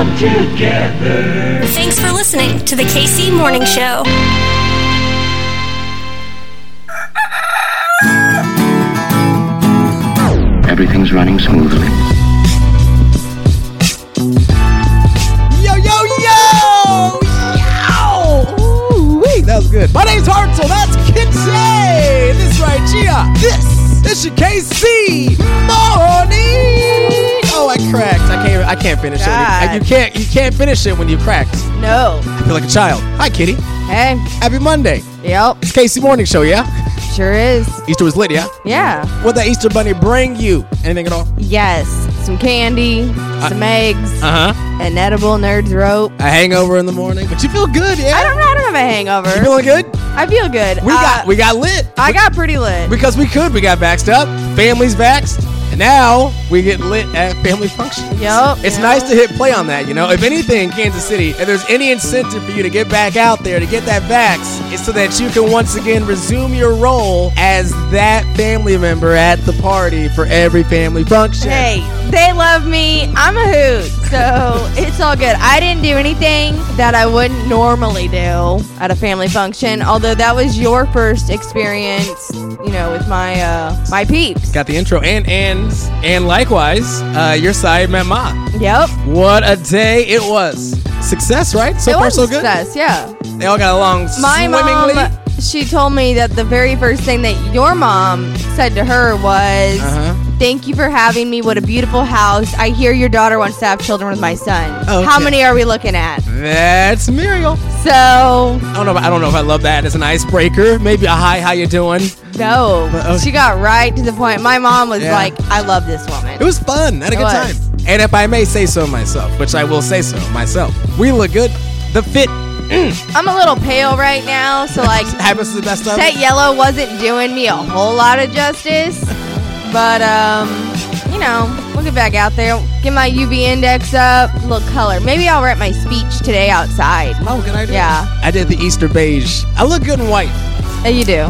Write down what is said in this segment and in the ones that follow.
all together. Thanks for listening to the KC Morning Show. Everything's running smoothly. Yo, yo, yo! Yo! Ooh, wait, that was good. My name's Hartzell. That's Kitty. This right here. This, is your KC morning. I can't. Finish it. You can't. You can't finish it when you cracked. No. I feel like a child. Hi, Kitty. Hey. Happy Monday. Yep. It's KC morning show. Yeah. Sure is. Easter was lit. Yeah. Yeah. What that Easter bunny bring you? Anything at all? Yes. Some candy, some eggs, Uh huh. an edible nerds rope. A hangover in the morning, but you feel good. Yeah. I don't know. I don't have a hangover. You feeling good? I feel good. We Uh, got we got lit. I got pretty lit. because we could. We got vaxxed up. Families vaxxed. And now we get lit at family functions. Yup, It's yup. nice to hit play on that, you know. If anything, Kansas City, if there's any incentive for you to get back out there to get that vax, it's so that you can once again resume your role as that family member at the party for every family function. Hey, they love me. I'm a hoot. So it's all good. I didn't do anything that I wouldn't normally do at a family function. Although that was your first experience, you know, with my uh my peeps. Got the intro and and and likewise, uh, your side met Ma. Yep. What a day it was. Success, right? So it far so good. success, yeah. They all got along My swimmingly. mom, she told me that the very first thing that your mom said to her was, Uh-huh. Thank you for having me. What a beautiful house. I hear your daughter wants to have children with my son. Okay. How many are we looking at? That's Muriel. So, I don't know. If, I don't know if I love that as an icebreaker. Maybe a hi, how you doing? No. But, okay. She got right to the point. My mom was Yeah. like, I love this woman. It was fun. I had a It good was. time. And if I may say so myself, which I will say so myself, we look good. The fit I'm a little pale right now, so like happens to the best of that yellow wasn't doing me a whole lot of justice. But um, you know, we'll get back out there, get my UV index up, look color. Maybe I'll write my speech today outside. Oh, good idea. Yeah. I did the Easter beige. I look good in white. Uh, you do.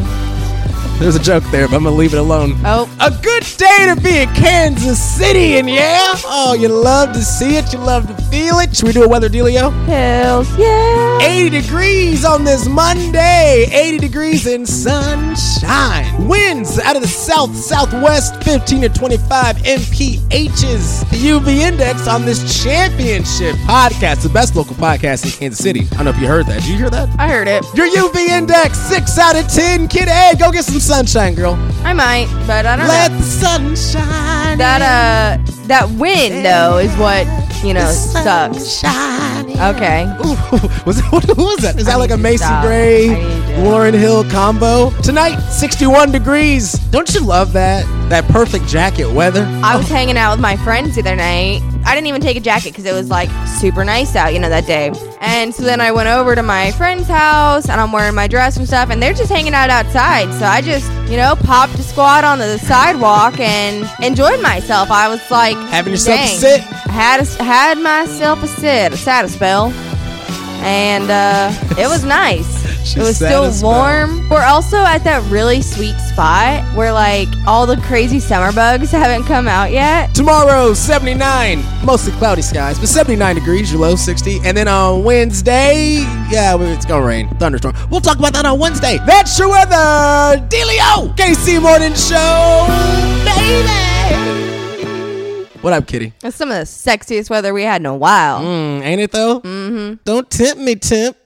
There's a joke there, but I'm gonna leave it alone. Oh, A good day to be in Kansas City, and yeah, oh, you love to see it, you love to feel it. Should we do a weather dealio? hells yeah. 80 degrees on this Monday. 80 degrees in sunshine. Winds out of the south, southwest, 15 to 25 MPHs. The UV index on this championship podcast, the best local podcast in Kansas City. I don't know if you heard that. Did you hear that? I heard it. Your UV index, 6 out of 10. Kid A, go get some sunshine, girl. I might, but I don't Let know. the sunshine. That uh, that wind though is what you know sucks. Okay. Ooh, was that, what was that? Is that I like a Macy stop. Gray, I need to. Lauryn Hill combo? Tonight, 61 degrees. Don't you love that? That perfect jacket weather. I was hanging out with my friends the other night. I didn't even take a jacket because it was like super nice out, you know, that day. And so then I went over to my friend's house and I'm wearing my dress and stuff, and they're just hanging out outside. So I just, you know, popped a squat on the sidewalk and enjoyed myself. I was like, Having yourself a sit. I had a, had myself a sit, a sat a spell, and uh, it was nice. It was still warm. We're also at that really sweet spot where like all the crazy summer bugs haven't come out yet. Tomorrow, 79. Mostly cloudy skies, but 79 degrees, your low 60. And then on Wednesday, yeah, it's gonna rain. Thunderstorm. We'll talk about that on Wednesday. That's your weather. Dealio. KC Morning Show, baby. What up, kitty? That's some of the sexiest weather we had in a while. Mm, ain't it though? Mm-hmm. Don't tempt me, temp.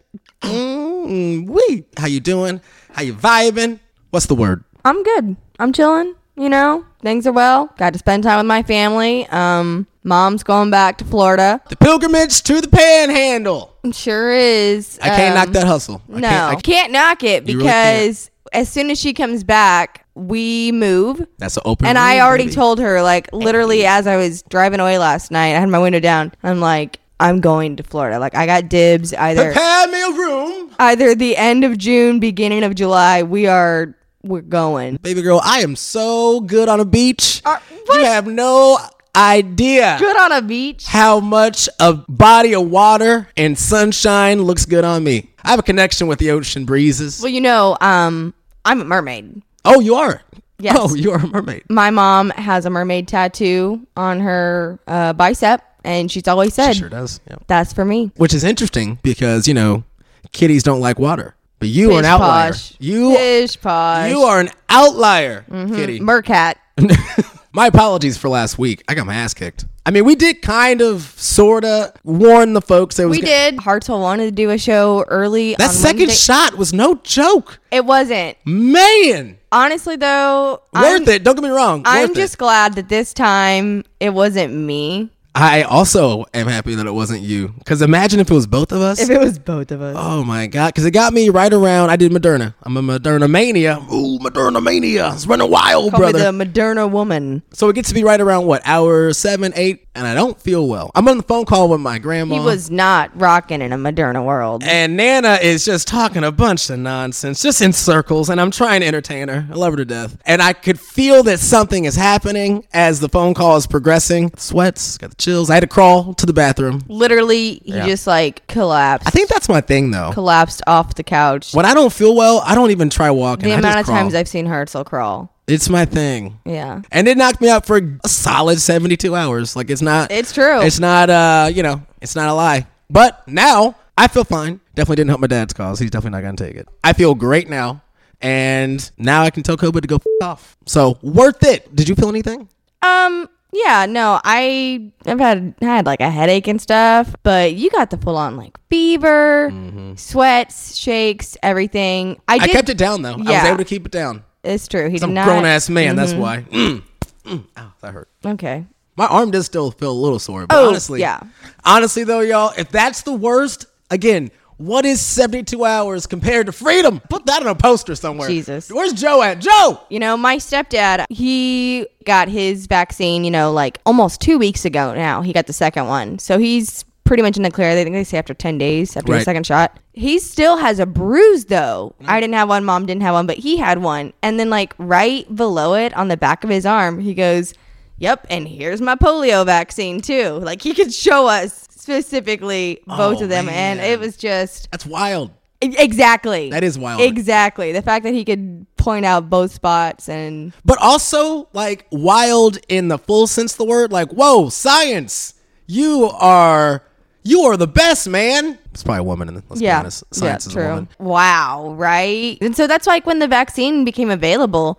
Mm, wee. How you doing? How you vibing? What's the word? I'm good. I'm chilling. You know, things are well. Got to spend time with my family. Um, mom's going back to Florida. The pilgrimage to the panhandle. Sure is. I can't knock Um, that hustle. I no, can't- I can't, knock it You really because as soon as she comes back, we move. That's an open. And I already baby. told her, like, literally as I was driving away last night, I had my window down. I'm like, I'm going to Florida. Like, I got dibs either Prepare me a room. Either the end of June, beginning of July. We are we're going. Baby girl, I am so good on a beach. Uh? You have no idea Good on a beach. how much a body of water and sunshine looks good on me. I have a connection with the ocean breezes. Well, you know, um, I'm a mermaid. Oh, you are? Yes. Oh, you are a mermaid. My mom has a mermaid tattoo on her uh, bicep. and she's always said, Sure does. Yeah. "That's for me." Which is interesting because you know, kitties don't like water, but you are an outlier. posh. You Pish posh. you are an outlier, mm-hmm. kitty. Mercat. My apologies for last week. I got my ass kicked. I mean, we did kind of, sorta warn the folks. Was We did. Hartzell wanted to do a show early. that on second Wednesday. shot was no joke, It wasn't. man. Honestly, though, Worth I'm, it. Don't get me wrong. I'm worth it. just glad that this time it wasn't me. I also am happy that it wasn't you. Because imagine if it was both of us. If it was both of us. Oh my god! Because it got me right around. I did Moderna. I'm a Moderna mania. Ooh, Moderna mania. It's running wild, Call brother. me the Moderna woman. so it gets to be right around what hour seven, eight, and I don't feel well. I'm on the phone call with my grandma. He was not rocking in a Moderna world. and Nana is just talking a bunch of nonsense, just in circles, and I'm trying to entertain her. I love her to death. And I could feel that something is happening as the phone call is progressing. Sweats, got the chills. I had to crawl to the bathroom. Literally, he Yeah. just like collapsed. I think that's my thing though. collapsed off the couch. When I don't feel well, I don't even try walking. the I amount of crawl. times I've seen Hartzell crawl. It's my thing. Yeah. And it knocked me out for a solid 72 hours. Like it's not It's true. It's not uh, you know, it's not a lie. But now I feel fine. Definitely didn't help my dad's cause. He's definitely not gonna take it. I feel great now. And now I can tell Koba to go f- off. So worth it. Did you feel anything? Um. Yeah. No. I I've had had like a headache and stuff, but you got the full on like fever, sweats, shakes, everything. I Mm-hmm. I did. kept it down though. Yeah. I was able to keep it down. It's true. He I'm a not. grown ass man. That's why. Mm, mm. Ow, that hurt. Okay. My arm does still feel a little sore, but Oh, honestly, yeah. Honestly, though, y'all, if that's the worst, again, what is 72 hours compared to freedom? Put that on a poster somewhere. Jesus. Where's Joe at? Joe! You know, my stepdad, he got his vaccine, you know, like almost two weeks ago now. He got the second one. So he's pretty much in the clear. They think they say after 10 days after Right. the second shot. He still has a bruise, though. Mm-hmm. I didn't have one. Mom didn't have one, but he had one. And then, like, right below it on the back of his arm, he goes, Yep, and here's my polio vaccine, too. Like, he could show us specifically both Oh, of them. And man. it was just. That's wild. E- Exactly. That is wild. Exactly. The fact that he could point out both spots and But also, like, wild in the full sense of the word. Like, whoa, science. You are. You are the best, man. It's probably a woman. In the, let's be yeah, honest. yeah, Science is a true. woman. Wow, right? And so that's like when the vaccine became available.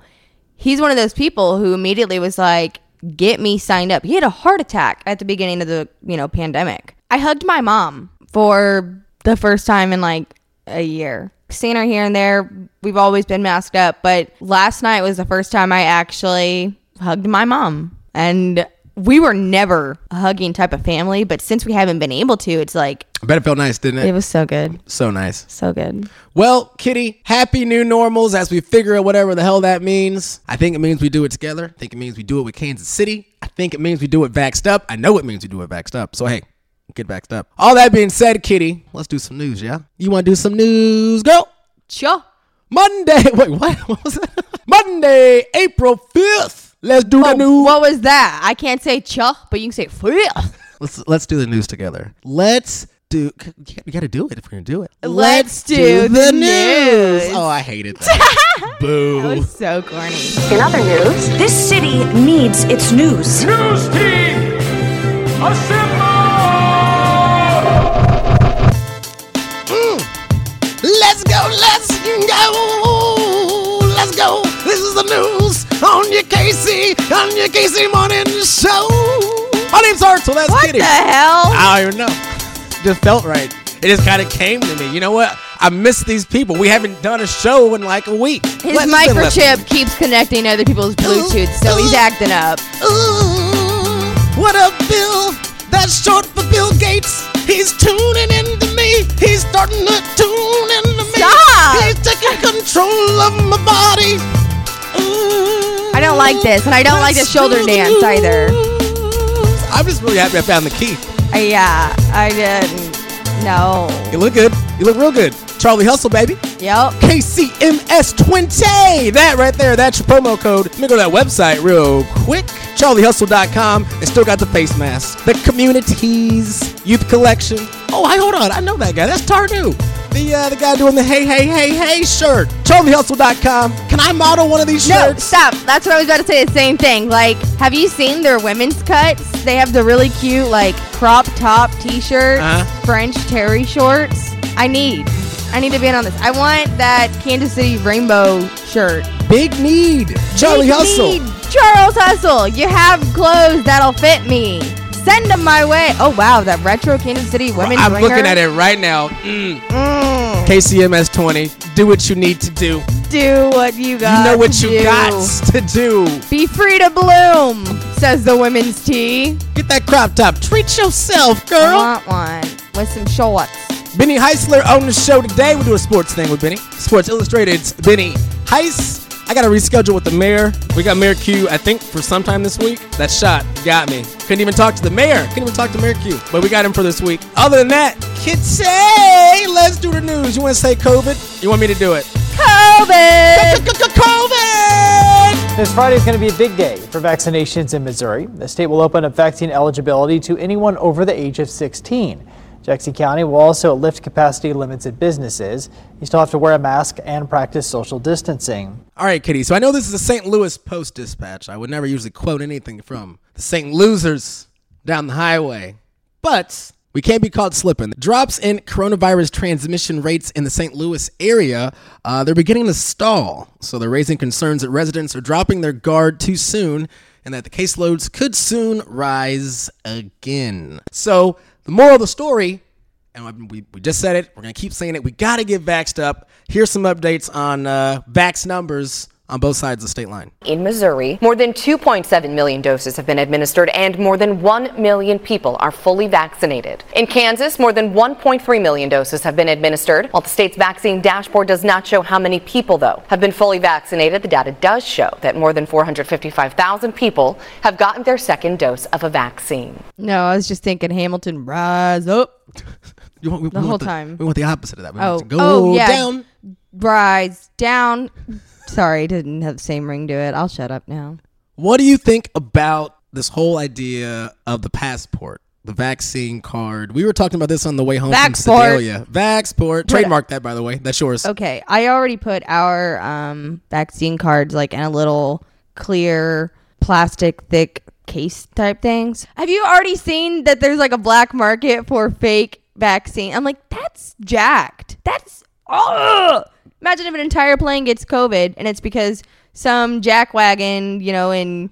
He's one of those people who immediately was like, "Get me signed up." He had a heart attack at the beginning of the you know pandemic. I hugged my mom for the first time in like a year. Seen her here and there. We've always been masked up, but last night was the first time I actually hugged my mom. And we were never a hugging type of family, but since we haven't been able to, it's like I bet it felt nice, didn't it? it was so good. so nice. So good. Well, Kitty, happy new normals as we figure out whatever the hell that means. I think it means we do it together. I think it means we do it with Kansas City. I think it means we do it vaxxed up. I know it means we do it vaxxed up. So, hey, get vaxxed up. All that being said, Kitty, let's do some news, yeah? You want to do some news? Go! Sure. Monday. Wait, what? What was that? Monday, April 5th. Let's do the Oh, news. what was that? I can't say chuh, but you can say fifth. Let's, let's do the news together. Let's do. We got to do it if we're going to do it. Let's do the news. Oh, I hated that. Boo. That was so corny. In other news, this city needs its news. News team, assemble! Hmm. Let's go, let's go, let's go. This is the news on your KC, on your KC Morning Show. My name's Hartzell, that's What Kitty. What the hell? I don't even know. Just felt right. It just kind of came to me. You know what? I miss these people. We haven't done a show in like a week. His Let's microchip keeps connecting other people's Bluetooth, so he's acting up. Ooh, what up, Bill? That's short for Bill Gates. He's tuning into me. He's starting to tune into me. Stop! He's taking control of my body. I don't like this, and I don't like the shoulder dance either. I'm just really happy I found the key. Uh, yeah, I didn't. No. You look good. You look real good. Charlie Hustle, baby. Yep. KCMS20. That right there, that's your promo code. Let me go to that website real quick. CharlieHustle.com. It still got the face mask. The communities, youth collection. Oh, I hold on. I know that guy. That's Tardu. The uh, the guy doing the hey hey hey hey shirt. CharlieHustle.com. Can I model one of these No, shirts? stop. That's what I was about to say. The same thing. Like, have you seen their women's cuts? They have the really cute, like, crop top T-shirts, Uh-huh. French terry shorts. I need. I need to be in on this. I want that Kansas City rainbow shirt. Big need. Charlie Big Hustle. need. Charles Hustle. You have clothes that'll fit me. Send them my way. Oh wow, that retro Kansas City women. I'm ringer. looking at it right now. Mm. Mm. KCMS 20. Do what you need to do. Do what you got. you know what you do. got to do. Be free to bloom, says the women's tee. Get that crop top. Treat yourself, girl. I want one with some shorts. Benny Heisler on the show today. We do a sports thing with Benny. Sports Illustrated's Benny Heis. I got to reschedule with the mayor. We got Mayor Q, I think, for sometime this week. That shot got me. Couldn't even talk to the mayor. Couldn't even talk to Mayor Q. But we got him for this week. Other than that, kids say, let's do the news. You want to say COVID? You want me to do it? COVID. COVID! This Friday is going to be a big day for vaccinations in Missouri. The state will open up vaccine eligibility to anyone over the age of 16. Jackson County will also lift capacity limits at businesses. You still have to wear a mask and practice social distancing. All right, Kitty. So I know this is a St. Louis Post Dispatch. I would never usually quote anything from the St. Losers down the highway, but we can't be caught slipping. Drops in coronavirus transmission rates in the St. Louis area, uh, they're beginning to stall. So they're raising concerns that residents are dropping their guard too soon and that the caseloads could soon rise again. So the moral of the story and we, we just said it. We're going to keep saying it. We got to get vaxxed up. Here's some updates on uh, vax numbers on both sides of the state line. In Missouri, more than 2.7 million doses have been administered and more than 1 million people are fully vaccinated. In Kansas, more than 1.3 million doses have been administered. While the state's vaccine dashboard does not show how many people, though, have been fully vaccinated, the data does show that more than 455,000 people have gotten their second dose of a vaccine. No, I was just thinking Hamilton rise up, You want, we, The we whole want time. We want the opposite of that. We Oh, want to go oh, yeah. down. rise down. Sorry, didn't have the same ring to it. I'll shut up now. What do you think about this whole idea of the passport? The vaccine card. We were talking about this on the way home from Vaxport. Sedalia. Vaxport. Trademark that, by the way. That's yours. Okay, I already put our um, vaccine cards like in a little clear plastic thick case type things. Have you already seen that there's like a black market for fake vaccine? I'm like, that's jacked. That's oh. Imagine if an entire plane gets COVID and it's because some jackwagon, you know, in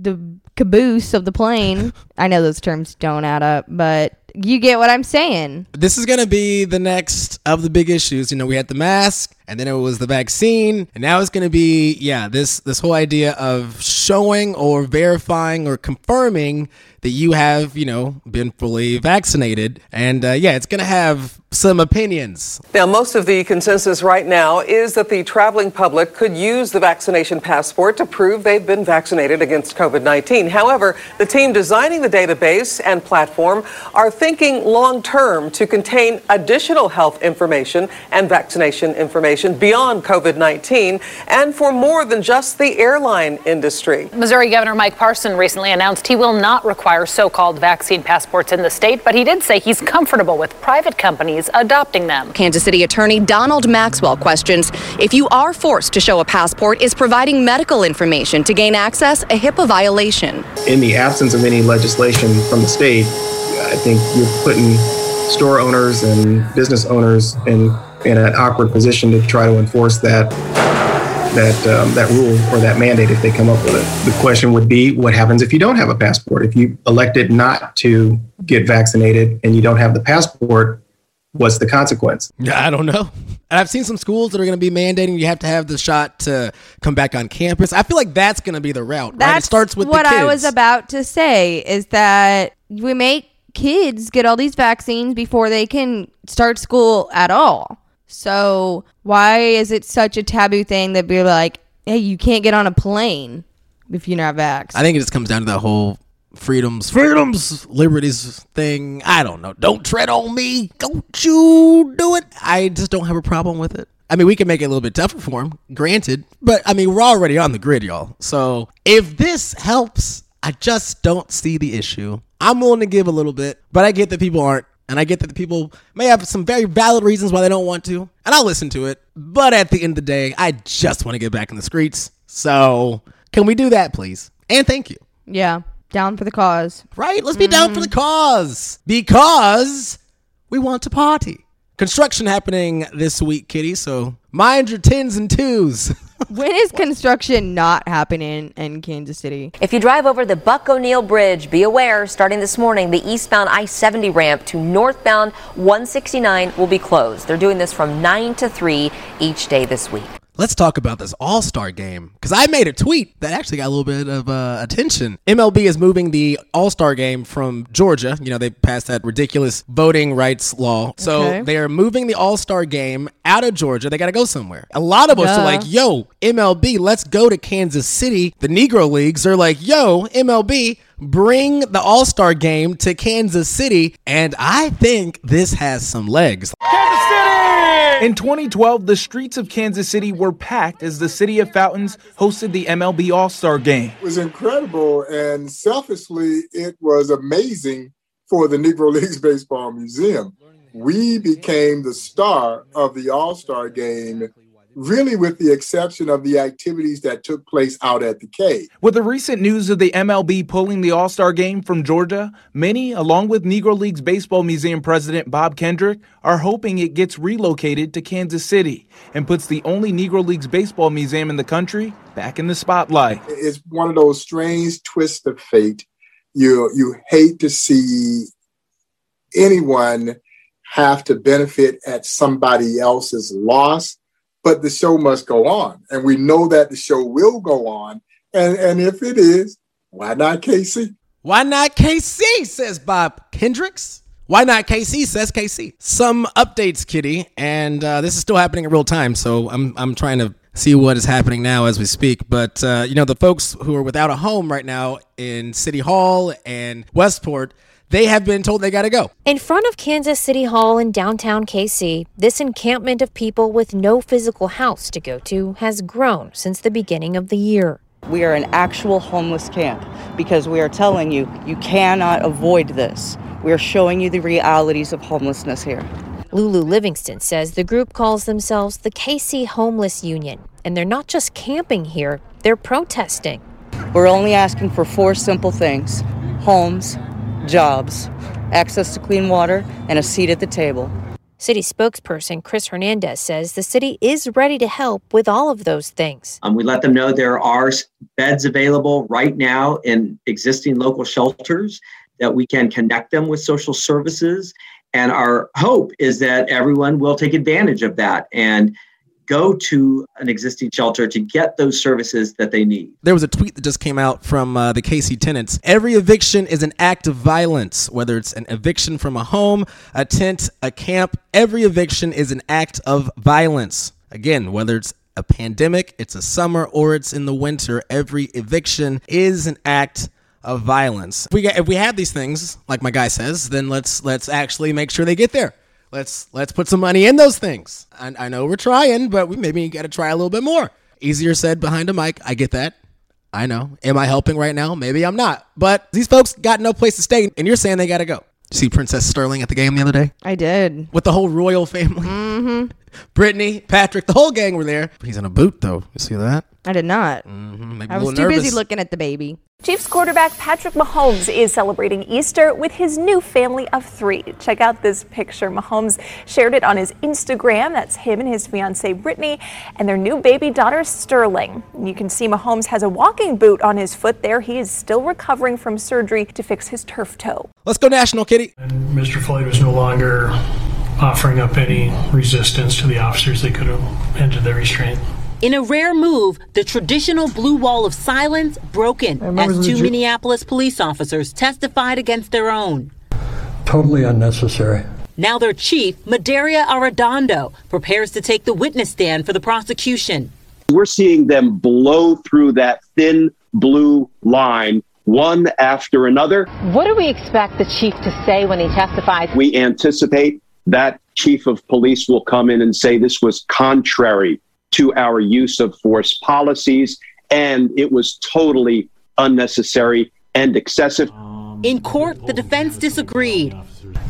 the caboose of the plane. I know those terms don't add up, but you get what I'm saying. this is going to be the next of the big issues. You know, we had the mask and then it was the vaccine and now it's going to be yeah, this this whole idea of showing or verifying or confirming that you have, you know, been fully vaccinated. And uh, yeah, it's going to have some opinions. Now, most of the consensus right now is that the traveling public could use the vaccination passport to prove they've been vaccinated against COVID 19. However, the team designing the database and platform are thinking long term to contain additional health information and vaccination information beyond COVID 19 and for more than just the airline industry. Missouri Governor Mike Parson recently announced he will not require so called vaccine passports in the state, but he did say he's comfortable with private companies adopting them. Kansas City Attorney Donald Maxwell questions if you are forced to show a passport, is providing medical information to gain access a HIPAA violation? in the absence of any legislation from the state, I think you're putting store owners and business owners in in an awkward position to try to enforce that that um, that rule or that mandate if they come up with it. The question would be, what happens if you don't have a passport? If you elected not to get vaccinated and you don't have the passport, what's the consequence? Yeah, I don't know. And I've seen some schools that are going to be mandating you have to have the shot to come back on campus. I feel like that's going to be the route. right? It starts with what the kids. I was about to say is that we make kids get all these vaccines before they can start school at all. So why is it such a taboo thing that we're like, hey, you can't get on a plane if you're not vaxxed? I think it just comes down to that whole freedoms, freedoms, liberties thing. I don't know. Don't tread on me. Don't you do it. I just don't have a problem with it. I mean, we can make it a little bit tougher for him, granted. But I mean, we're already on the grid, y'all. So if this helps, I just don't see the issue. I'm willing to give a little bit, but I get that people aren't And I get that the people may have some very valid reasons why they don't want to, and I'll listen to it. But at the end of the day, I just want to get back in the streets. So, can we do that, please? And thank you. Yeah. Down for the cause. Right? Let's be down for the mm. cause because we want to party. Construction happening this week, Kitty. So mind your tens and twos. When is construction not happening in Kansas City? If you drive over the Buck O'Neil Bridge, be aware starting this morning, the eastbound I 70 ramp to northbound 169 will be closed. They're doing this from 9 to 3 each day this week. Let's talk about this All Star game because I made a tweet that actually got a little bit of uh, attention. MLB is moving the All Star game from Georgia. You know, they passed that ridiculous voting rights law. So Okay. they are moving the All Star game out of Georgia. They got to go somewhere. A lot of us are like, yo, MLB, let's go to Kansas City. The Negro Leagues are like, yo, MLB, bring the All Star game to Kansas City. And I think this has some legs. In 2012, the streets of Kansas City were packed as the City of Fountains hosted the MLB All Star Game. It was incredible, and selfishly, it was amazing for the Negro Leagues Baseball Museum. We became the star of the All Star game, really, with the exception of the activities that took place out at the cave. With the recent news of the MLB pulling the All Star game from Georgia, many, along with Negro Leagues Baseball Museum President Bob Kendrick, are hoping it gets relocated to Kansas City and puts the only Negro Leagues Baseball Museum in the country back in the spotlight. It's one of those strange twists of fate. You you hate to see anyone have to benefit at somebody else's loss, but the show must go on, and we know that the show will go on. And and if it is, why not KC? Why not KC? Says Bob Kendricks. Why not KC? Says KC. Some updates, Kitty, and uh, this is still happening in real time. So I'm I'm trying to see what is happening now as we speak. But uh, you know, the folks who are without a home right now in City Hall and Westport, they have been told they got to go. In front of Kansas City Hall in downtown KC, this encampment of people with no physical house to go to has grown since the beginning of the year. We are an actual homeless camp because we are telling you, you cannot avoid this. We are showing you the realities of homelessness here. Lulu Livingston says the group calls themselves the KC Homeless Union, and they're not just camping here, they're protesting. We're only asking for four simple things homes, jobs, access to clean water, and a seat at the table. City spokesperson Chris Hernandez says the city is ready to help with all of those things. Um, we let them know there are beds available right now in existing local shelters that we can connect them with social services. And our hope is that everyone will take advantage of that and go to an existing shelter to get those services that they need. There was a tweet that just came out from uh, the KC tenants. Every eviction is an act of violence, whether it's an eviction from a home, a tent, a camp. Every eviction is an act of violence. Again, whether it's a pandemic, it's a summer, or it's in the winter, every eviction is an act of violence. If we get, if we have these things, like my guy says, then let's let's actually make sure they get there. Let's let's put some money in those things. I, I know we're trying, but we maybe got to try a little bit more. Easier said behind a mic. I get that. I know. Am I helping right now? Maybe I'm not. But these folks got no place to stay, and you're saying they got to go. See Princess Sterling at the game the other day I did. with the whole royal family. Mm-hmm. Brittany, Patrick, the whole gang were there. He's in a boot though. You see that? I did not. Mm-hmm. Maybe I was too nervous. busy looking at the baby. Chiefs quarterback Patrick Mahomes is celebrating Easter with his new family of three. Check out this picture. Mahomes shared it on his Instagram. That's him and his fiancee Brittany and their new baby daughter Sterling. You can see Mahomes has a walking boot on his foot there. He is still recovering from surgery to fix his turf toe. Let's go national, Kitty. Mr. Floyd was no longer offering up any resistance to the officers. They could have ended the restraint. In a rare move, the traditional blue wall of silence broken as two ju- Minneapolis police officers testified against their own. Totally unnecessary. Now their chief, Medaria Arradondo, prepares to take the witness stand for the prosecution. We're seeing them blow through that thin blue line one after another. What do we expect the chief to say when he testifies? We anticipate that chief of police will come in and say this was contrary to our use of force policies and it was totally unnecessary and excessive. Um, In court, the defense disagreed.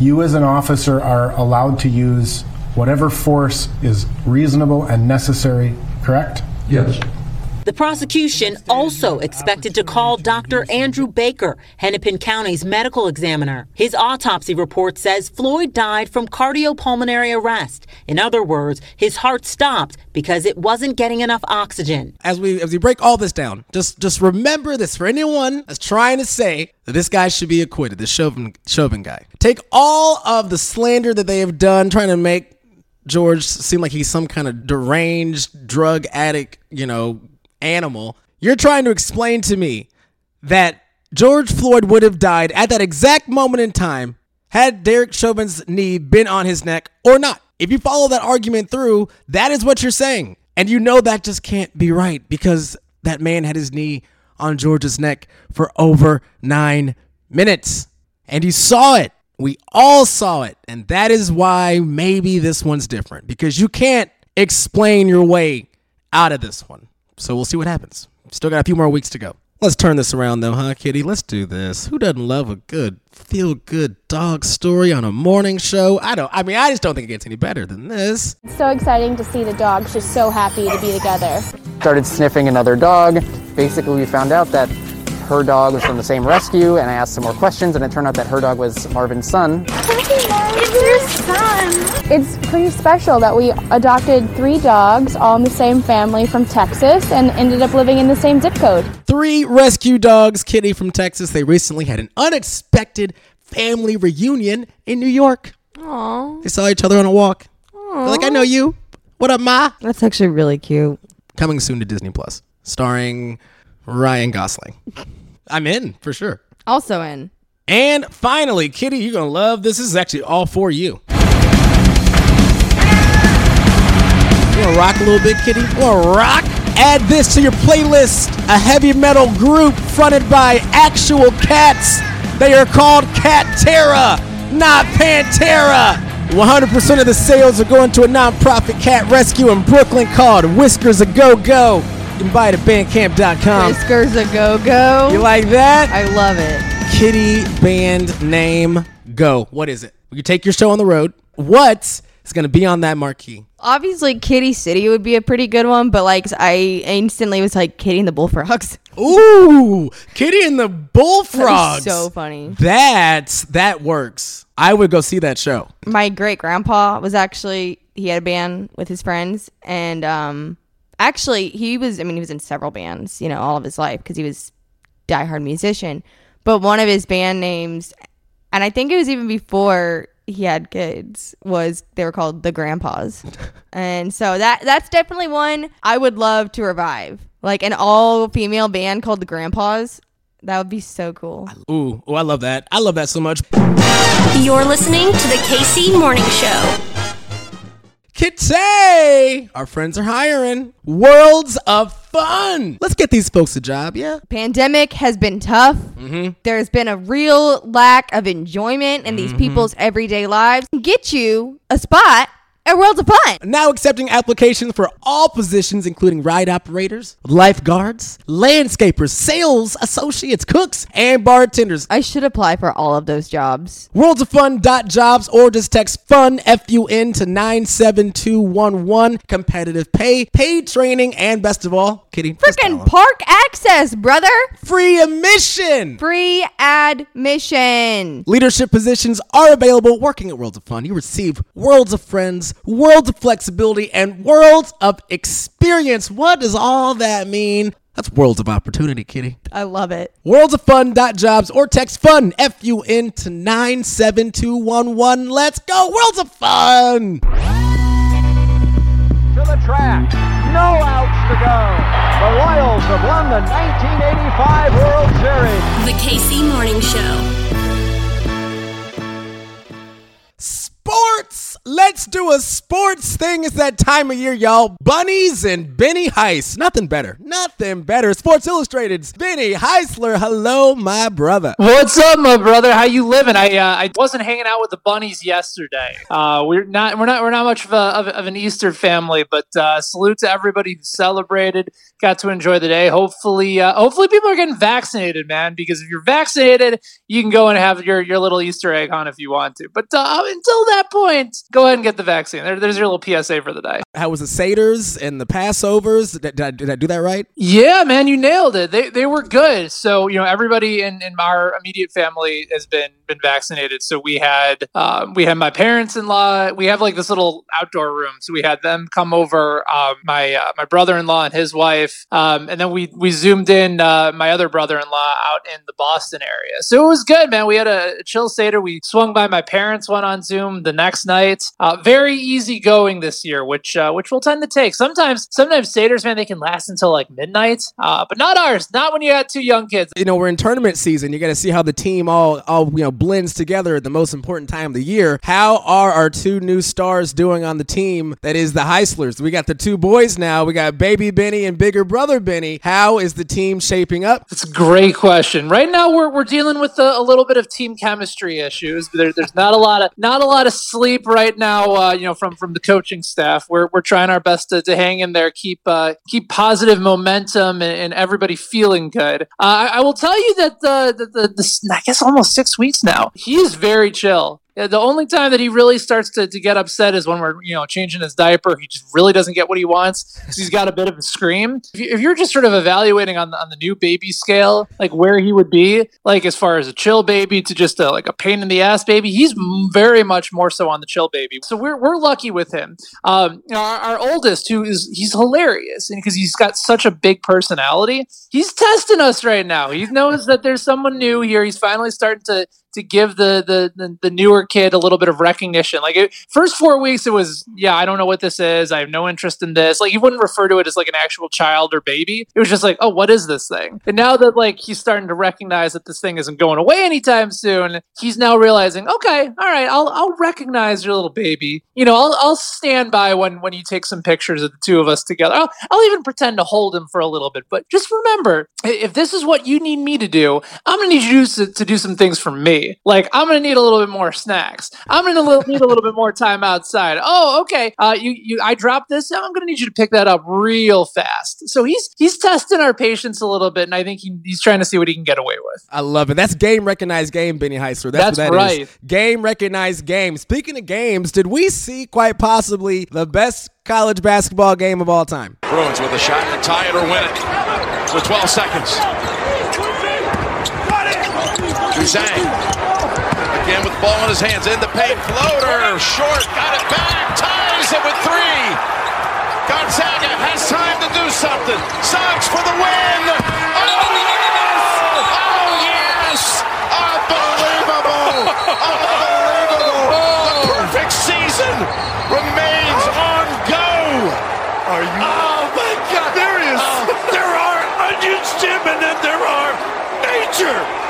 You, as an officer, are allowed to use whatever force is reasonable and necessary, correct? Yes. The prosecution also expected to call Dr. Andrew Baker, Hennepin County's medical examiner. His autopsy report says Floyd died from cardiopulmonary arrest. In other words, his heart stopped because it wasn't getting enough oxygen. As we as we break all this down, just just remember this for anyone that's trying to say that this guy should be acquitted, this Chauvin, Chauvin guy. Take all of the slander that they have done trying to make George seem like he's some kind of deranged drug addict, you know, animal. You're trying to explain to me that George Floyd would have died at that exact moment in time had Derek Chauvin's knee been on his neck or not. If you follow that argument through, that is what you're saying. And you know that just can't be right because that man had his knee on George's neck for over nine minutes. And you saw it. We all saw it. And that is why maybe this one's different because you can't explain your way out of this one. So we'll see what happens. Still got a few more weeks to go. Let's turn this around though, huh, Kitty? Let's do this. Who doesn't love a good feel good dog story on a morning show? I don't I mean I just don't think it gets any better than this. It's so exciting to see the dogs just so happy to be together. Started sniffing another dog. Basically, we found out that her dog was from the same rescue, and I asked some more questions, and it turned out that her dog was Marvin's son. It's your son. It's pretty special that we adopted three dogs, all in the same family from Texas, and ended up living in the same zip code. Three rescue dogs, Kitty from Texas. They recently had an unexpected family reunion in New York. Aww. They saw each other on a walk. They're like, I know you. What up, Ma? That's actually really cute. Coming soon to Disney Plus, starring Ryan Gosling. I'm in for sure. Also in. And finally, Kitty, you're gonna love this. This is actually all for you. You wanna rock a little bit, Kitty? You wanna rock? Add this to your playlist. A heavy metal group fronted by actual cats. They are called Cat Terra, not Pantera. 100% of the sales are going to a nonprofit cat rescue in Brooklyn called Whiskers a Go Go. You can buy it at bandcamp.com. Whiskers a go go. You like that? I love it. Kitty band name go. What is it? You take your show on the road. What is going to be on that marquee? Obviously, Kitty City would be a pretty good one, but like I instantly was like Kitty and the Bullfrogs. Ooh, Kitty and the Bullfrogs. so funny. That's that works. I would go see that show. My great grandpa was actually he had a band with his friends, and um, actually he was. I mean, he was in several bands, you know, all of his life because he was diehard musician. But one of his band names, and I think it was even before he had kids, was they were called the Grandpas, and so that that's definitely one I would love to revive, like an all female band called the Grandpas. That would be so cool. Ooh, oh, I love that. I love that so much. You're listening to the KC Morning Show. Kitty, our friends are hiring. Worlds of fun. Let's get these folks a job, yeah? Pandemic has been tough. Mm-hmm. There's been a real lack of enjoyment in these Mhm. people's everyday lives. Get you a spot at Worlds of Fun. Now accepting applications for all positions, including ride operators, lifeguards, landscapers, sales associates, cooks, and bartenders. I should apply for all of those jobs. Worldsoffun.jobs or just text FUN, F-U-N, to 97211. Competitive pay, paid training, and best of all, Kitty. Freaking park access, brother. Free admission. Free admission. Leadership positions are available working at Worlds of Fun. You receive worlds of friends, worlds of flexibility, and worlds of experience. What does all that mean? That's worlds of opportunity, Kitty. I love it. Worlds of fun dot jobs or text FUN, F-U-N, to 97211. Let's go, Worlds of Fun! To the track. No outs to go. The Royals have won the 1985 World Series. The KC Morning Show. Sports Let's do a sports thing. It's that time of year, y'all. Bunnies and Benny Heist. Nothing better. Nothing better. Sports Illustrated's Benny Heisler. Hello, my brother. What's up, my brother? How you living? I uh, I wasn't hanging out with the bunnies yesterday. Uh, we're not we're not we're not much of, a, of, of an Easter family, but uh, salute to everybody who celebrated, got to enjoy the day. Hopefully, uh, hopefully people are getting vaccinated, man. Because if you're vaccinated, you can go and have your your little Easter egg on if you want to. But uh, until that point, go ahead and get the vaccine. There, there's your little PSA for the day. How was the Seder's and the Passovers? Did, did, I, did I do that right? Yeah, man, you nailed it. They they were good. So you know, everybody in, in our immediate family has been been vaccinated. So we had um, we had my parents in law. We have like this little outdoor room. So we had them come over. Um, my uh, my brother in law and his wife, um, and then we we zoomed in uh, my other brother in law out in the Boston area. So it was good, man. We had a chill seder. We swung by my parents, went on Zoom the next night. Uh, very easy going this year, which uh, which will tend to take. Sometimes sometimes seders, man, they can last until like midnight, but not ours. Not when you got two young kids. You know, we're in tournament season. You got to see how the team all all you know blends together at the most important time of the year. How are our two new stars doing on the team that is the Heislers? We got the two boys now. We got baby Benny and bigger brother Benny. How is the team shaping up? It's a great question. Right now, we're, we're dealing with a, a little bit of team chemistry issues. There, there's not a lot of not a lot of sleep right now. Uh, you know, from from the coaching staff, we're we're trying our best to, to hang in there, keep uh, keep positive momentum, and, and everybody feeling good. Uh, I, I will tell you that the, the, the, the I guess almost six weeks now, he is very chill. The only time that he really starts to, to get upset is when we're you know changing his diaper. He just really doesn't get what he wants. He's got a bit of a scream. If, you, you're just sort of evaluating on the, on the new baby scale, like where he would be, like as far as a chill baby to just a, like a pain in the ass baby, he's very much more so on the chill baby. So we're, we're lucky with him. Um, you know, our, our oldest, who is he's hilarious, because he's got such a big personality, he's testing us right now. He knows that there's someone new here. He's finally starting to to give the, the the, newer kid a little bit of recognition. Like it, first four weeks, it was yeah, I don't know what this is. I have no interest in this. Like he wouldn't refer to it as like an actual child or baby. It was just like, oh, what is this thing? And now that like he's starting to recognize that this thing isn't going away anytime soon, he's now realizing, okay, all right, I'll I'll recognize your little baby. You know, I'll I'll stand by when when you take some pictures of the two of us together. I'll, I'll even pretend to hold him for a little bit. But just remember, if this is what you need me to do, I'm gonna need you to, to do some things for me. Like I'm gonna need a little bit more snacks. I'm gonna li- need a little bit more time outside. Oh, okay. Uh, you you I dropped this. I'm gonna need you to pick that up real fast. So he's he's testing our patience a little bit, and I think he, he's trying to see what he can get away with. I love it. That's game recognized game, Benny Heisler. That's, That's what that right. is. Game recognized game. Speaking of games, did we see quite possibly the best college basketball game of all time? Bruins with a shot to tie it or win it with 12 seconds. Juzang again with the ball in his hands in the paint. Floater short, got it back, ties it with three. Gonzaga has time to do something. Suggs for the win. Oh yes! Oh yes! Unbelievable! Unbelievable! The perfect season remains on go. Are you? Oh my God! There is. Oh. there are onions, Jim, and then there are nature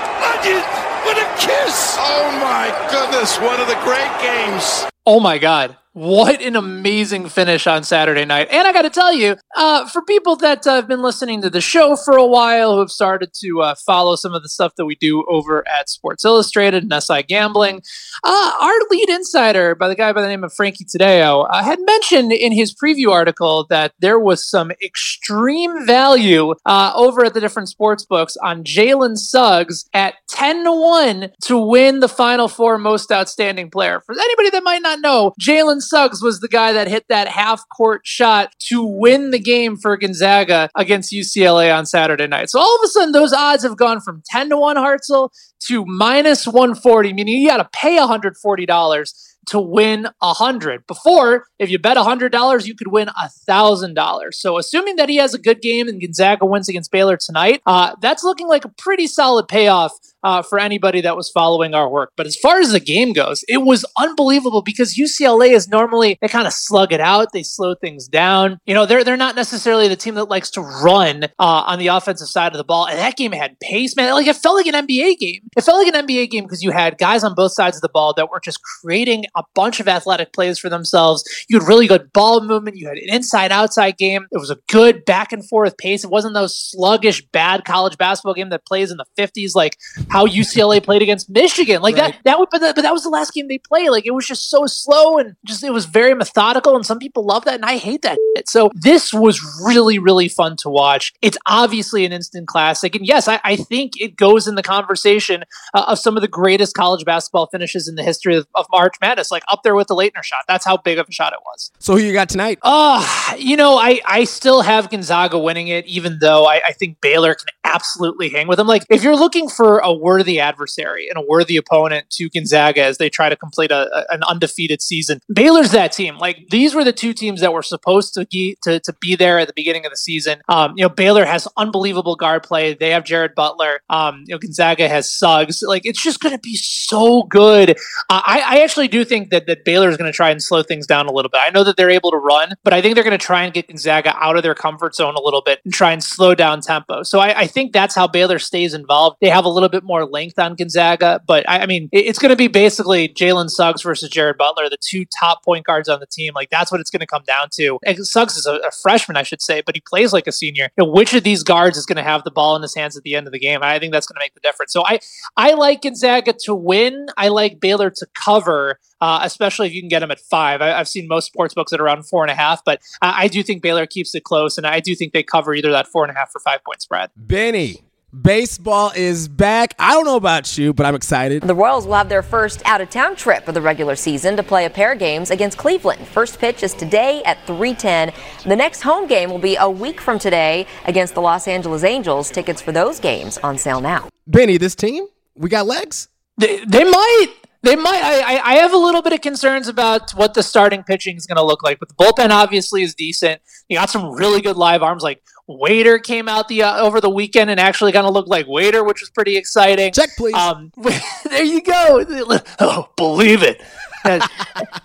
onions. What a kiss! Oh my goodness! One of the great games. Oh my god. What an amazing finish on Saturday night. And I got to tell you, uh, for people that uh, have been listening to the show for a while, who have started to uh, follow some of the stuff that we do over at Sports Illustrated and SI Gambling, uh, our lead insider, by the guy by the name of Frankie Taddeo, uh, had mentioned in his preview article that there was some extreme value uh, over at the different sports books on Jalen Suggs at 10 to 1 to win the Final Four Most Outstanding Player. For anybody that might not know, Jalen Suggs was the guy that hit that half court shot to win the game for Gonzaga against UCLA on Saturday night. So all of a sudden, those odds have gone from 10 to 1 Hartzell to minus 140, meaning you got to pay $140 to win a hundred. Before, if you bet a hundred dollars, you could win a thousand dollars. So, assuming that he has a good game and Gonzaga wins against Baylor tonight, uh, that's looking like a pretty solid payoff uh, for anybody that was following our work. But as far as the game goes, it was unbelievable because UCLA is normally they kind of slug it out, they slow things down. You know, they're they're not necessarily the team that likes to run uh, on the offensive side of the ball. And that game had pace, man. Like it felt like an NBA game. it felt like an NBA game because you had guys on both sides of the ball that were just creating a bunch of athletic plays for themselves. You had really good ball movement. You had an inside outside game. It was a good back and forth pace. It wasn't those sluggish, bad college basketball game that plays in the 50s, like how UCLA played against Michigan. Like Right. that, that would, but that, but that was the last game they played. Like it was just so slow and just, it was very methodical. And some people love that. And I hate that. Shit. So this was really, really fun to watch. It's obviously an instant classic. And yes, I, I think it goes in the conversation uh, of some of the greatest college basketball finishes in the history of, of March Madness, like up there with the Laettner shot. That's how big of a shot it was. So who you got tonight? Uh, you know, I, I still have Gonzaga winning it, even though I, I think Baylor can absolutely hang with them. Like, if you're looking for a worthy adversary and a worthy opponent to Gonzaga as they try to complete a, a- an undefeated season, Baylor's that team. Like, these were the two teams that were supposed to be, to, to be there at the beginning of the season. Um, you know, Baylor has unbelievable guard play. They have Jared Butler. Um, you know, Gonzaga has Suggs. Like, it's just going to be so good. Uh, I, I actually do think that, that Baylor is going to try and slow things down a little bit. I know that they're able to run, but I think they're going to try and get Gonzaga out of their comfort zone a little bit and try and slow down tempo. So I, I think that's how Baylor stays involved. They have a little bit more length on Gonzaga, but I, I mean, it- it's going to be basically Jalen Suggs versus Jared Butler, the two top point guards on the team. Like that's what it's going to come down to. And Suggs is a, a freshman, I should say, but he plays like a senior. You know, which of these guards is going to have the ball in his hands at the end of the game? I think that's going to make the difference. So I, I like Gonzaga to win. I like Baylor to cover, uh, especially if you can get them at five. I, I've seen most sports books at around four and a half, but I, I do think Baylor keeps it close, and I do think they cover either that four and a half or five point spread. Benny, baseball is back. I don't know about you, but I'm excited. The Royals will have their first out of town trip of the regular season to play a pair of games against Cleveland. First pitch is today at 3:10. The next home game will be a week from today against the Los Angeles Angels. Tickets for those games on sale now. Benny, this team, we got legs. They, they might. They might. I, I, have a little bit of concerns about what the starting pitching is going to look like, but the bullpen obviously is decent. You got some really good live arms. Like Waiter came out the uh, over the weekend and actually kind of looked like Waiter, which was pretty exciting. Check, please. Um, there you go. Oh, believe it. I,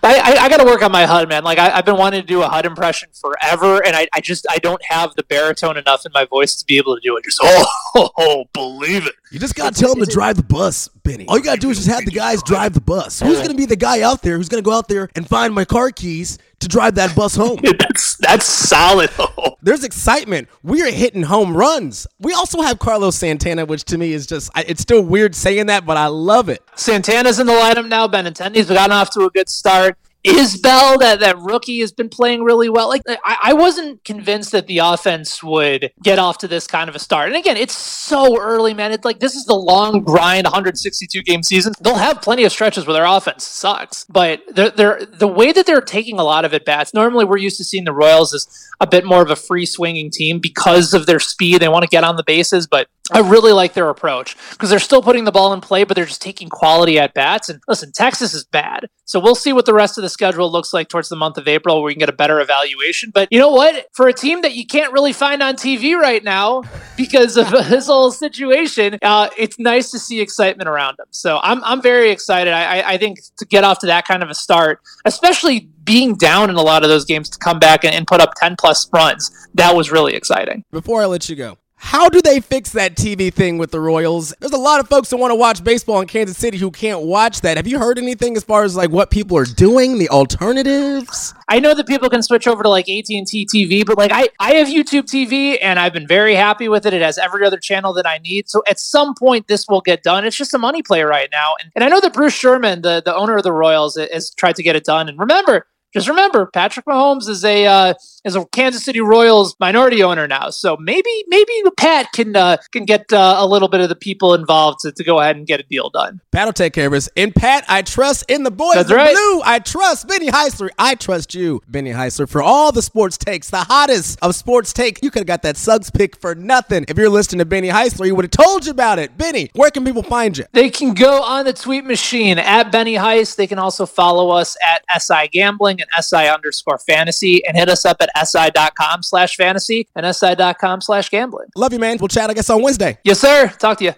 I, I got to work on my HUD, man. Like I, I've been wanting to do a HUD impression forever, and I, I just I don't have the baritone enough in my voice to be able to do it. Just oh, oh, oh believe it. You just gotta tell them to drive the bus, Benny. All you gotta do is just have the guys drive the bus. Who's gonna be the guy out there who's gonna go out there and find my car keys to drive that bus home? that's that's solid. There's excitement. We are hitting home runs. We also have Carlos Santana, which to me is just I- it's still weird saying that, but I love it. Santana's in the lineup now. Benintendi's gotten off to a good start. Isbel, that, that rookie, has been playing really well. Like I, I wasn't convinced that the offense would get off to this kind of a start. And again, it's so early, man. It's like this is the long grind, 162 game season. They'll have plenty of stretches where their offense sucks, but they're, they're the way that they're taking a lot of at bats. Normally, we're used to seeing the Royals as a bit more of a free swinging team because of their speed. They want to get on the bases, but I really like their approach because they're still putting the ball in play, but they're just taking quality at bats. And listen, Texas is bad. So we'll see what the rest of the schedule looks like towards the month of April where we can get a better evaluation. But you know what? For a team that you can't really find on TV right now because of this whole situation, uh, it's nice to see excitement around them. So I'm, I'm very excited. I, I, think to get off to that kind of a start, especially being down in a lot of those games to come back and, and put up 10 plus runs, that was really exciting. Before I let you go, how do they fix that TV thing with the Royals? There's a lot of folks that want to watch baseball in Kansas City who can't watch that. Have you heard anything as far as like what people are doing, the alternatives? I know that people can switch over to like AT&T TV, but like I, I have YouTube TV and I've been very happy with it. It has every other channel that I need. So at some point this will get done. It's just a money play right now. And, and I know that Bruce Sherman, the, the owner of the Royals, has tried to get it done. And remember, just remember, Patrick Mahomes is a uh, is a Kansas City Royals minority owner now. So maybe maybe Pat can uh, can get uh, a little bit of the people involved to, to go ahead and get a deal done. Pat will take care of us. And Pat, I trust in the boys That's in right. blue. I trust Benny Heisler. I trust you, Benny Heisler, for all the sports takes, the hottest of sports take. You could have got that Suggs pick for nothing. If you're listening to Benny Heisler, he would have told you about it. Benny, where can people find you? They can go on the tweet machine at Benny Heist. They can also follow us at SI Gambling and SI underscore fantasy and hit us up at SI.com slash fantasy and SI.com slash gambling. Love you, man. We'll chat, I guess, on Wednesday. Yes, sir. Talk to you.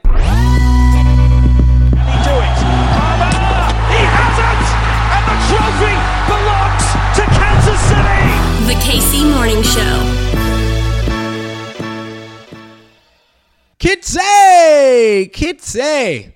Trophy belongs to Kansas City. The KC Morning Show. Kitsay! Kitsay!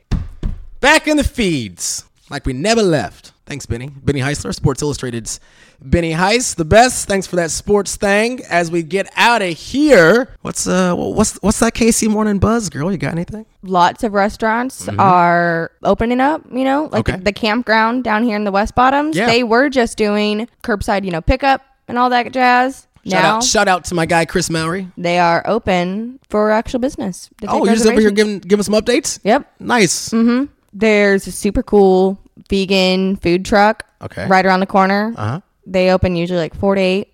Back in the feeds, like we never left. Thanks, Benny. Benny Heisler, Sports Illustrated's Benny Heist, the best. Thanks for that sports thing. As we get out of here, what's uh, what's what's that KC morning buzz, girl? You got anything? Lots of restaurants Mhm. are opening up, you know, like Okay. the campground down here in the West Bottoms. Yeah. They were just doing curbside, you know, pickup and all that jazz. Shout now out, shout out to my guy Chris Mowry. they are open for actual business. Oh, you're just over here giving giving some updates. Yep. Nice. Mm-hmm. There's a super cool vegan food truck. Okay. Right around the corner. Uh-huh. They open usually like four to eight.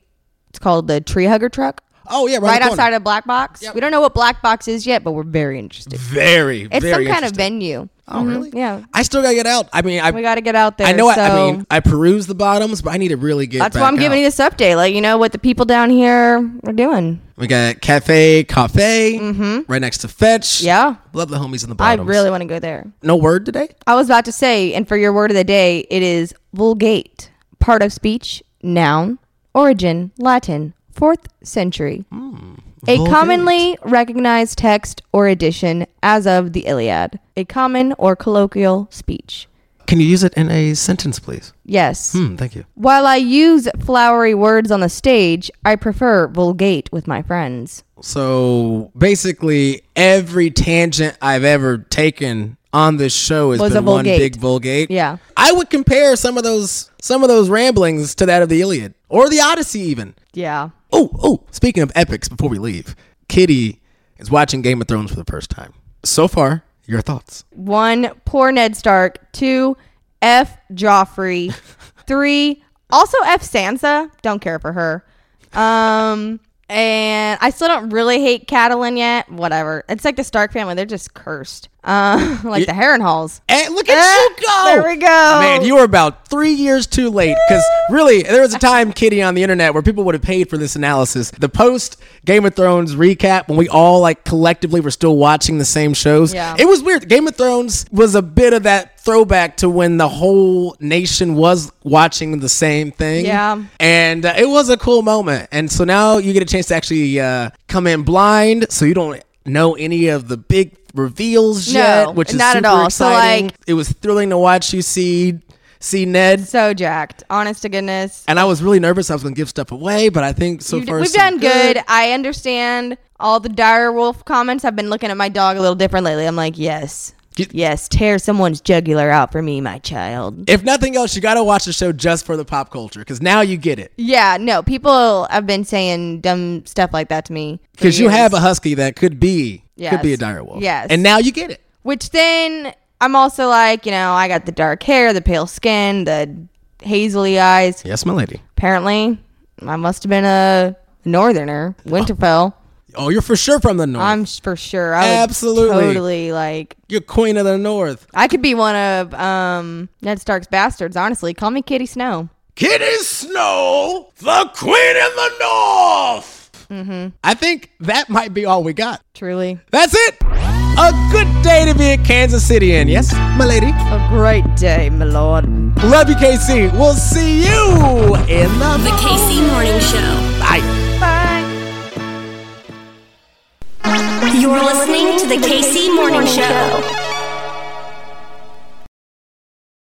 It's called the Tree Hugger Truck. Oh yeah, right, Right, outside of Black Box. We don't know what Black Box is yet, but we're very interested. Very, It's very some kind of venue. Oh, Mhm. really? Yeah. I still gotta get out. I mean, I we got to get out there. I know. I, I mean, I peruse the bottoms, but I need to really get. That's why I'm giving you this update. Like, you know what the people down here are doing. We got Cafe Cafe right next to Fetch. Mm-hmm. Yeah. Love the homies in the bottoms. I really want to go there. No word today? I was about to say, and for your word of the day, it is vulgate. Part of speech, noun, origin, Latin, fourth century. a Hmm, vulgate. commonly recognized text or edition as of the Iliad. A common or colloquial speech. Can you use it in a sentence, please? Yes. Hmm. Thank you. While I use flowery words on the stage, I prefer vulgate with my friends. So basically, every tangent I've ever taken on this show has Was been one big vulgate. Yeah. I would compare some of those some of those ramblings to that of the Iliad or the Odyssey, even. Yeah. Oh, oh. Speaking of epics, before we leave, Kitty is watching Game of Thrones for the first time. So far, your thoughts? One, poor Ned Stark. Two, F Joffrey. Three, also F Sansa. Don't care for her. Um, and I still don't really hate Catelyn yet. Whatever. It's like the Stark family. They're just cursed. Uh, like the Harrenhals. And look at you go. There we go. Man, you were about three years too late. Because really, there was a time, Kitty, on the internet where people would have paid for this analysis. The post Game of Thrones recap, when we all like collectively were still watching the same shows. Yeah. It was weird. Game of Thrones was a bit of that throwback to when the whole nation was watching the same thing. Yeah. And uh, it was a cool moment. And so now you get a chance to actually uh, come in blind, so you don't know any of the big reveals No, yet, which is not at all. So, exciting. like- it was thrilling to watch you see see Ned. So jacked. Honest to goodness. And I was really nervous I was going to give stuff away, but I think so You- far we've so done good. I understand all the dire wolf comments. I've been looking at my dog a little different lately. I'm like, yes. Yes, tear someone's jugular out for me, my child. If nothing else, you got to watch the show just for the pop culture because now you get it. Yeah, no, people have been saying dumb stuff like that to me. Because you have a husky that could be could be a Yes. dire wolf. Yes. and now you get it. Which then I'm also like, you know, I got the dark hair, the pale skin, the hazily eyes. Yes, my lady. Apparently, I must have been a northerner, Winterfell. Oh, you're for sure from the north. I'm for sure. I Absolutely. totally like. You're queen of the north. I could be one of um Ned Stark's bastards. Honestly, call me Kitty Snow. Kitty Snow, the queen in the north. Mm-hmm. I think that might be all we got. Truly, That's it. A good day to be a Kansas Citian. Yes, my lady. a great day, my lord. Love you, KC. We'll see you in the The KC Morning Show. Bye. Bye. You're listening to the KC Morning Show.